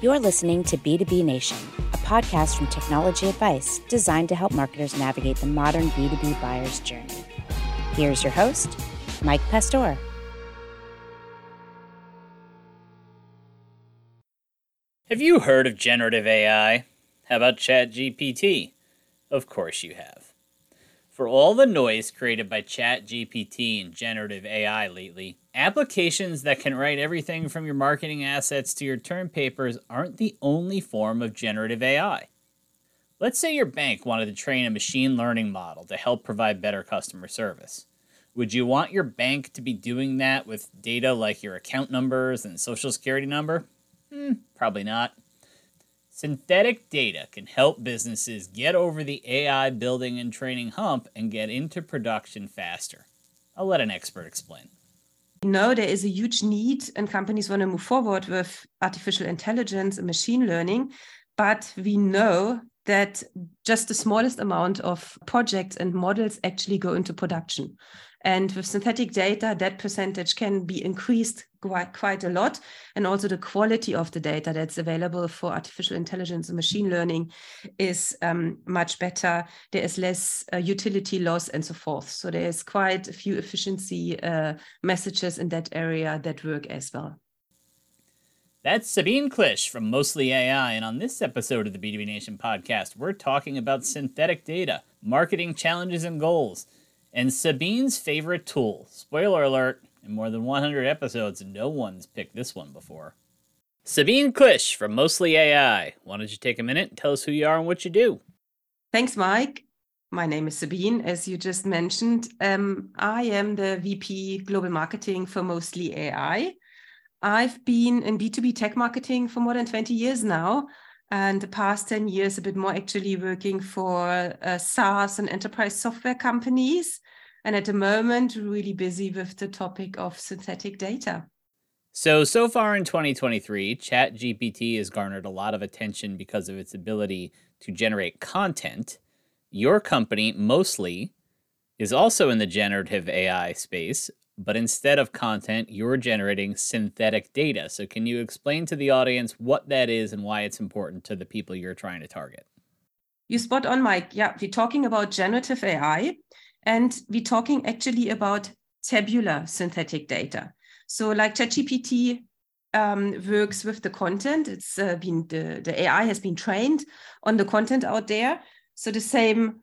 You're listening to B2B Nation, a podcast from Technology Advice designed to help marketers navigate the modern B2B buyer's journey. Here's your host, Mike Pastor. Have you heard of generative AI? How about ChatGPT? Of course you have. For all the noise created by ChatGPT and generative AI lately, Applications that can write everything from your marketing assets to your term papers aren't the only form of generative AI. Let's say your bank wanted to train a machine learning model to help provide better customer service. Would you want your bank to be doing that with data like your account numbers and social security number? Hmm, probably not. Synthetic data can help businesses get over the AI building and training hump and get into production faster. I'll let an expert explain. Know there is a huge need and companies want to move forward with artificial intelligence and machine learning, but we know that just the smallest amount of projects and models actually go into production. And with synthetic data, that percentage can be increased quite, quite a lot. And also the quality of the data that's available for artificial intelligence and machine learning is um, much better. There is less uh, utility loss and so forth. So there's quite a few efficiency uh, messages in that area that work as well. That's Sabine Klisch from Mostly AI. And on this episode of the B2B Nation podcast, we're talking about synthetic data, marketing challenges and goals and Sabine's favorite tool. Spoiler alert, in more than 100 episodes, no one's picked this one before. Sabine Klisch from Mostly AI. Why don't you take a minute and tell us who you are and what you do? Thanks, Mike. My name is Sabine, as you just mentioned. Um, I am the VP Global Marketing for Mostly AI. I've been in B2B tech marketing for more than 20 years now and the past 10 years a bit more actually working for uh, SaaS and enterprise software companies. And at the moment, really busy with the topic of synthetic data. So, so far in 2023, ChatGPT has garnered a lot of attention because of its ability to generate content. Your company mostly is also in the generative AI space, but instead of content, you're generating synthetic data. So, can you explain to the audience what that is and why it's important to the people you're trying to target? You spot on, Mike. Yeah, we're talking about generative AI, and we're talking actually about tabular synthetic data. So, like ChatGPT um, works with the content. It's uh, been the, the AI has been trained on the content out there. So the same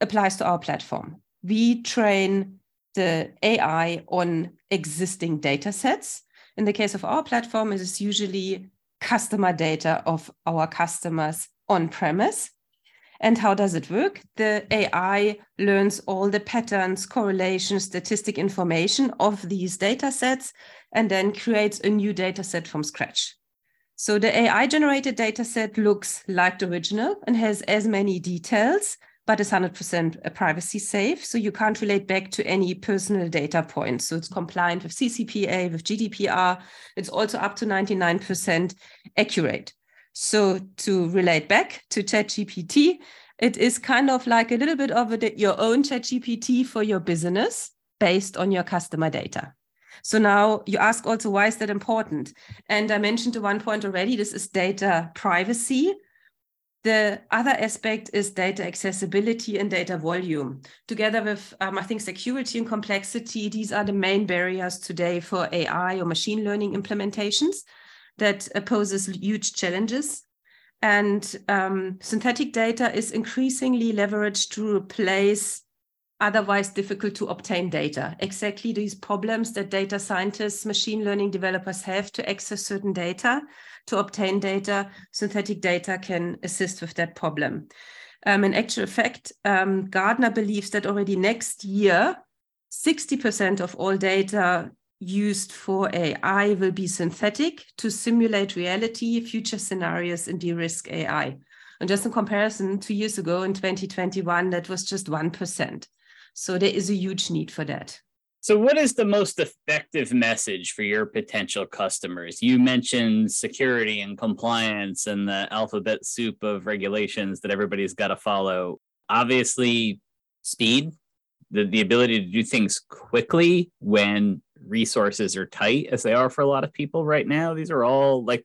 applies to our platform. We train the AI on existing data sets. In the case of our platform, it is usually customer data of our customers on premise. And how does it work? The AI learns all the patterns, correlations, statistic information of these data sets, and then creates a new data set from scratch. So the AI generated data set looks like the original and has as many details but it's 100% privacy safe. So you can't relate back to any personal data points. So it's compliant with CCPA, with GDPR. It's also up to 99% accurate. So to relate back to ChatGPT, it is kind of like a little bit of a, your own ChatGPT for your business based on your customer data. So now you ask also, why is that important? And I mentioned to one point already, this is data privacy. The other aspect is data accessibility and data volume. Together with, um, I think, security and complexity, these are the main barriers today for AI or machine learning implementations that poses huge challenges. And um, synthetic data is increasingly leveraged to replace otherwise difficult to obtain data. Exactly these problems that data scientists, machine learning developers have to access certain data to obtain data. Synthetic data can assist with that problem. Um, in actual fact, um, Gartner believes that already next year, 60% of all data used for AI will be synthetic to simulate reality, future scenarios, and de risk AI. And just in comparison, two years ago in 2021, that was just 1%. So there is a huge need for that. So, what is the most effective message for your potential customers? You mentioned security and compliance and the alphabet soup of regulations that everybody's got to follow. Obviously, speed, the, the ability to do things quickly when resources are tight, as they are for a lot of people right now. These are all like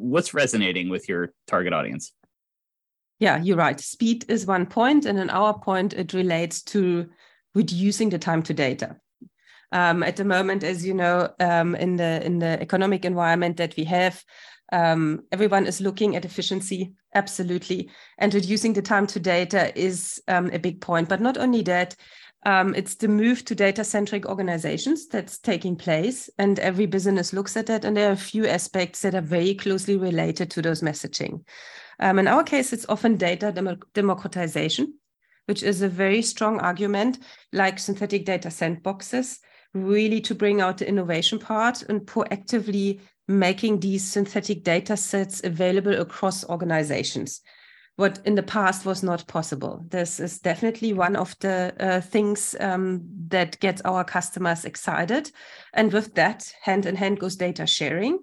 What's resonating with your target audience? Yeah, you're right. Speed is one point, and in our point, it relates to reducing the time to data. Um, at the moment, as you know, um, in the in the economic environment that we have, um, everyone is looking at efficiency, absolutely, and reducing the time to data is um, a big point. But not only that, um, it's the move to data centric organizations that's taking place, and every business looks at that. And there are a few aspects that are very closely related to those messaging. Um, in our case, it's often data dem- democratization, which is a very strong argument, like synthetic data sandboxes, really to bring out the innovation part and proactively making these synthetic data sets available across organizations what in the past was not possible. This is definitely one of the uh, things um, that gets our customers excited. And with that, hand in hand goes data sharing.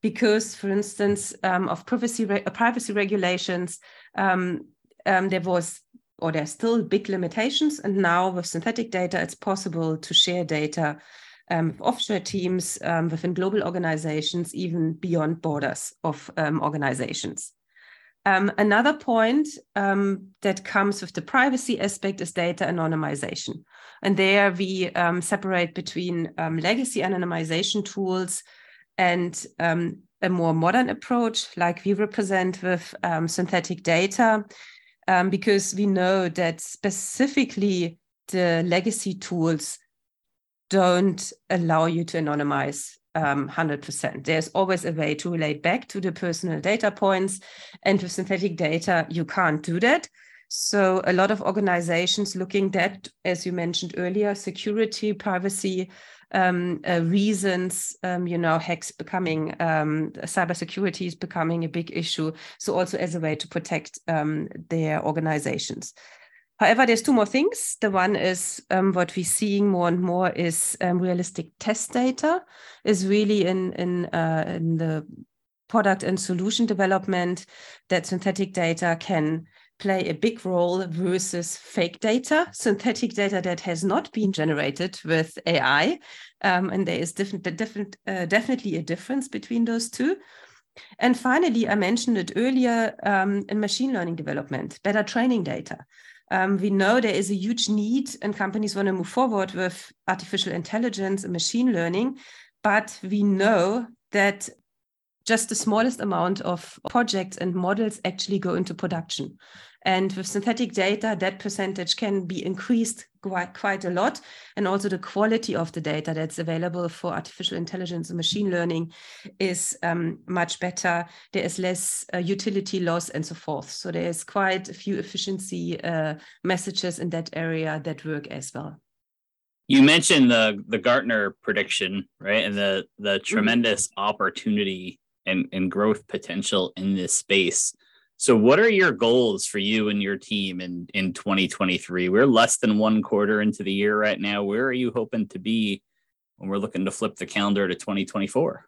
Because, for instance, um, of privacy, re- privacy regulations, um, um, there was or there's still big limitations. And now with synthetic data, it's possible to share data um, offshore teams um, within global organizations, even beyond borders of um, organizations. Um, another point um, that comes with the privacy aspect is data anonymization. And there we um, separate between legacy anonymization tools and a more modern approach, like we represent with synthetic data, because we know that specifically the legacy tools don't allow you to anonymize um, 100%. There's always a way to relate back to the personal data points. And with synthetic data, you can't do that. So a lot of organizations looking at, as you mentioned earlier, security, privacy um, uh, reasons, um, you know, hacks becoming, um, cybersecurity is becoming a big issue. So also as a way to protect um, their organizations. However, there's two more things. The one is um, what we're seeing more and more is um, realistic test data is really in in, uh, in the product and solution development that synthetic data can play a big role versus fake data, synthetic data that has not been generated with AI. Um, and there is different, different, uh, definitely a difference between those two. And finally, I mentioned it earlier um, in machine learning development, better training data. Um, we know there is a huge need and companies want to move forward with artificial intelligence and machine learning, but we know that just the smallest amount of projects and models actually go into production. And with synthetic data, that percentage can be increased quite, quite a lot. And also the quality of the data that's available for artificial intelligence and machine learning is um, much better. There is less uh, utility loss and so forth. So there's quite a few efficiency uh, messages in that area that work as well. You mentioned the the Gartner prediction, right, and the the mm-hmm. tremendous mm-hmm. opportunity and, and growth potential in this space. So, what are your goals for you and your team in, in 2023? We're less than one quarter into the year right now. Where are you hoping to be when we're looking to flip the calendar to 2024?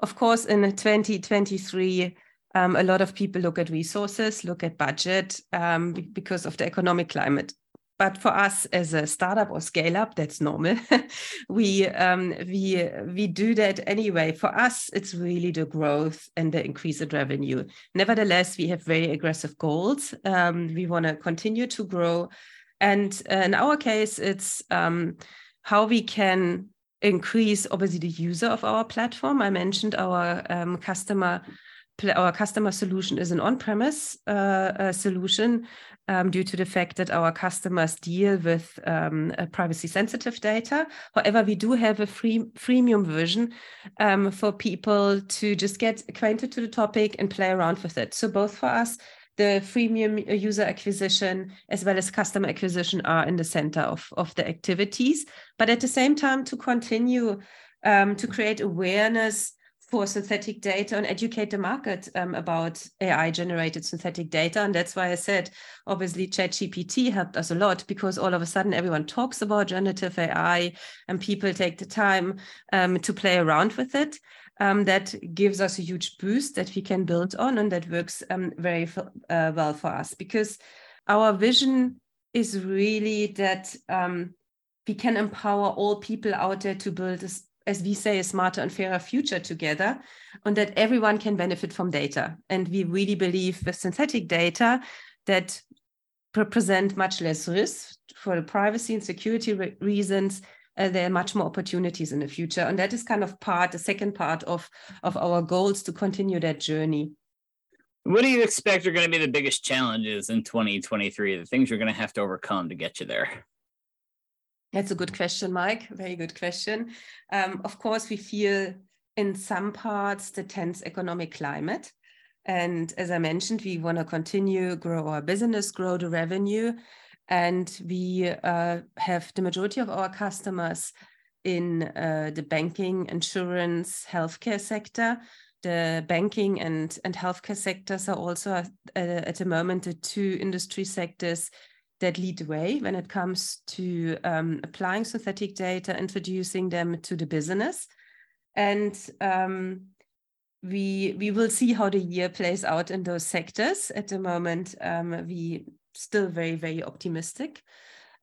Of course, in 2023, um, a lot of people look at resources, look at budget um, because of the economic climate but for us as a startup or scale up that's normal. We um, we we do that anyway. For us it's really the growth and the increase in revenue. Nevertheless we have very aggressive goals. Um, we want to continue to grow. And uh, in our case it's um, how we can increase obviously the user of our platform. I mentioned our um, customer our customer solution is an on-premise uh, uh, solution um, due to the fact that our customers deal with um, privacy-sensitive data. However, we do have a free freemium version um, for people to just get acquainted to the topic and play around with it. So both for us, the freemium user acquisition as well as customer acquisition are in the center of, of the activities. But at the same time, to continue um, to create awareness for synthetic data and educate the market um, about AI generated synthetic data. And that's why I said, obviously, ChatGPT helped us a lot because all of a sudden everyone talks about generative AI and people take the time um, to play around with it. Um, that gives us a huge boost that we can build on and that works um, very uh, well for us because our vision is really that um, we can empower all people out there to build as we say, a smarter and fairer future together, and that everyone can benefit from data. And we really believe with synthetic data that present much less risk for the privacy and security re reasons. Uh, there are much more opportunities in the future, and that is kind of part, the second part of of our goals to continue that journey. What do you expect are going to be the biggest challenges in 2023? The things you're going to have to overcome to get you there? That's a good question, Mike. Very good question. Um, of course, we feel in some parts the tense economic climate. And as I mentioned, we want to continue grow our business, grow the revenue, and we uh, have the majority of our customers in uh, the banking, insurance, healthcare sector. The banking and, and healthcare sectors are also uh, at the moment the two industry sectors that lead the way when it comes to um, applying synthetic data, introducing them to the business. And um, we we will see how the year plays out in those sectors. At the moment, um, we still very very optimistic.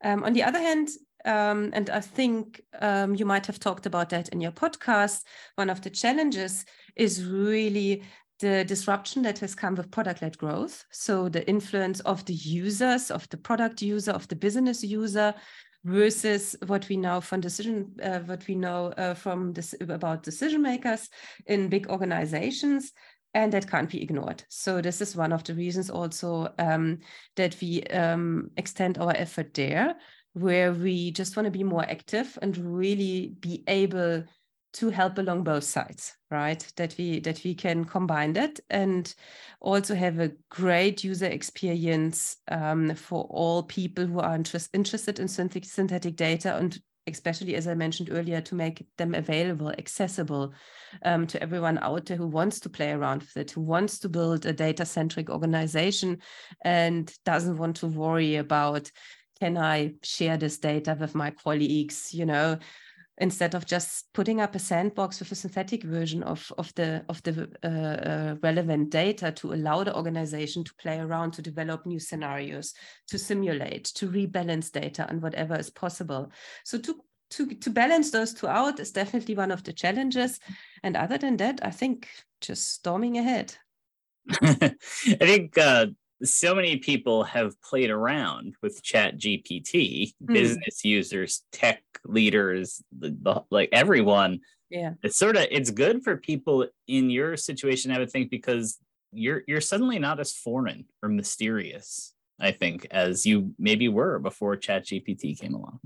Um, on the other hand, um, and I think um, you might have talked about that in your podcast. One of the challenges is really the disruption that has come with product-led growth. So the influence of the users, of the product user, of the business user, versus what we know from decision, uh, what we know uh, from this about decision makers in big organizations, and that can't be ignored. So this is one of the reasons also um, that we um, extend our effort there, where we just want to be more active and really be able to help along both sides right? That we that we can combine that and also have a great user experience um, for all people who are interest, interested in synthetic, synthetic data and especially as i mentioned earlier to make them available accessible um, to everyone out there who wants to play around with it who wants to build a data centric organization and doesn't want to worry about can i share this data with my colleagues? You know instead of just putting up a sandbox with a synthetic version of, of the, of the uh, uh, relevant data to allow the organization to play around, to develop new scenarios, to simulate, to rebalance data and whatever is possible. So to, to, to balance those two out is definitely one of the challenges. And other than that, I think just storming ahead. I think uh, so many people have played around with ChatGPT mm. business users tech leaders the, the, like everyone. Yeah. It's sort of it's good for people in your situation i would think because you're you're suddenly not as foreign or mysterious i think as you maybe were before ChatGPT came along.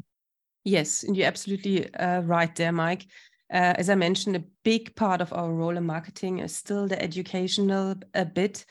Yes and you're absolutely uh, right there mike. Uh, as i mentioned a big part of our role in marketing is still the educational a bit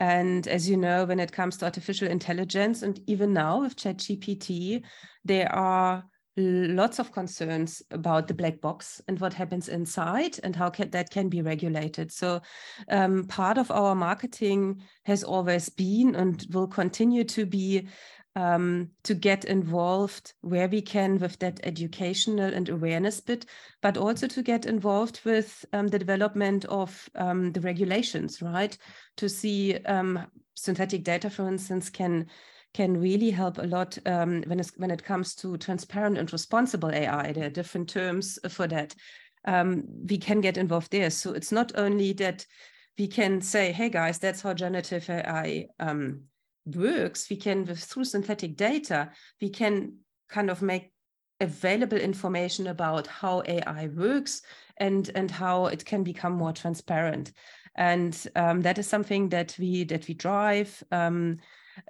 and as you know, when it comes to artificial intelligence, and even now with ChatGPT, there are lots of concerns about the black box and what happens inside and how can, that can be regulated. So, um, part of our marketing has always been and will continue to be um, to get involved where we can with that educational and awareness bit, but also to get involved with um, the development of um, the regulations, right? To see um, synthetic data, for instance, can can really help a lot um, when, when it comes to transparent and responsible AI. There are different terms for that. Um, we can get involved there. So it's not only that we can say, hey guys, that's how generative AI um, works, we can, with, through synthetic data, we can kind of make available information about how AI works and, and how it can become more transparent. And um, that is something that we that we drive. Um,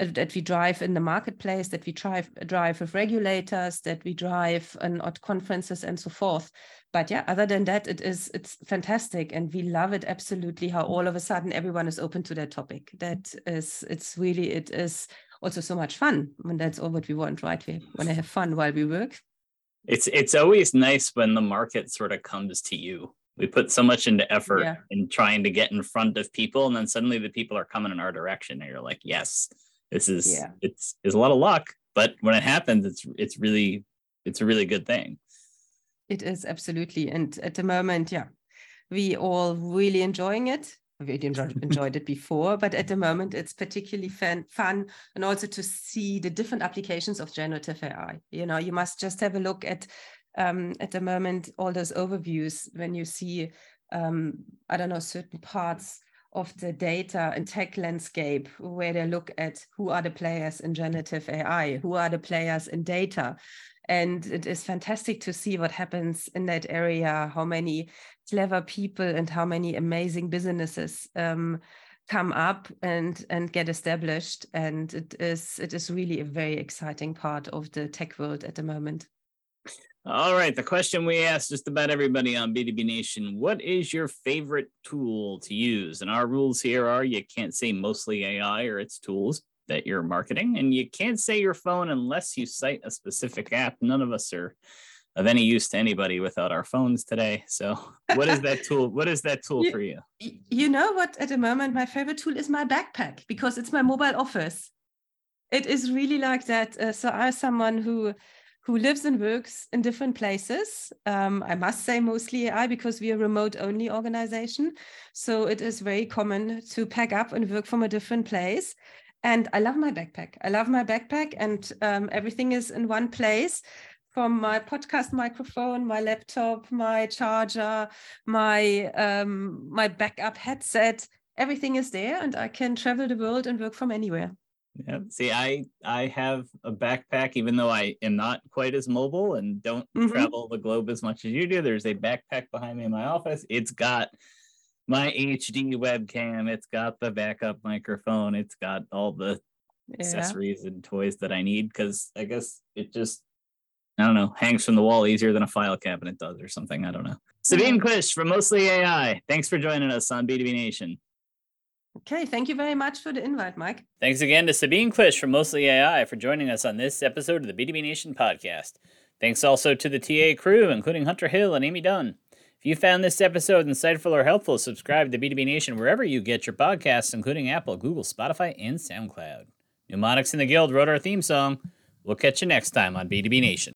uh, that we drive in the marketplace, that we drive drive with regulators, that we drive on at conferences and so forth. But yeah, other than that, it is it's fantastic, and we love it absolutely. How all of a sudden everyone is open to that topic. That is, it's really it is also so much fun, and that's all what we want, right? We want to have fun while we work. It's it's always nice when the market sort of comes to you we put so much into effort yeah. in trying to get in front of people and then suddenly the people are coming in our direction and you're like yes this is yeah. it's is a lot of luck, but when it happens, it's it's really it's a really good thing. It is absolutely, and at the moment, yeah, we all really enjoying it. We didn't enjoyed it before, but at the moment, it's particularly fun, fun, and also to see the different applications of generative AI. You know, you must just have a look at um, at the moment all those overviews when you see um, I don't know certain parts of the data and tech landscape where they look at who are the players in generative AI, who are the players in data. And it is fantastic to see what happens in that area, how many clever people and how many amazing businesses um, come up and and get established. And it is it is really a very exciting part of the tech world at the moment. All right. The question we asked just about everybody on B2B Nation What is your favorite tool to use? And our rules here are you can't say Mostly AI or its tools that you're marketing, and you can't say your phone unless you cite a specific app. None of us are of any use to anybody without our phones today. So, what is that tool? What is that tool you, for you? You know what? At the moment, my favorite tool is my backpack because it's my mobile office. It is really like that. Uh, so, I'm someone who who lives and works in different places. Um, I must say mostly AI because we are a remote only organization. So it is very common to pack up and work from a different place. And I love my backpack. I love my backpack and um, everything is in one place from my podcast microphone, my laptop, my charger, my um, my backup headset. Everything is there and I can travel the world and work from anywhere. Yeah. See, I I have a backpack, even though I am not quite as mobile and don't mm-hmm. travel the globe as much as you do. There's a backpack behind me in my office. It's got my HD webcam. It's got the backup microphone. It's got all the yeah. accessories and toys that I need because I guess it just I don't know hangs from the wall easier than a file cabinet does or something. I don't know. Sabine Klisch from Mostly AI. Thanks for joining us on B2B Nation. Okay, thank you very much for the invite, Mike. Thanks again to Sabine Klisch from Mostly AI for joining us on this episode of the B2B Nation podcast. Thanks also to the TA crew, including Hunter Hill and Amy Dunn. If you found this episode insightful or helpful, subscribe to B2B Nation wherever you get your podcasts, including Apple, Google, Spotify, and SoundCloud. Mnemonics in the Guild wrote our theme song. We'll catch you next time on B2B Nation.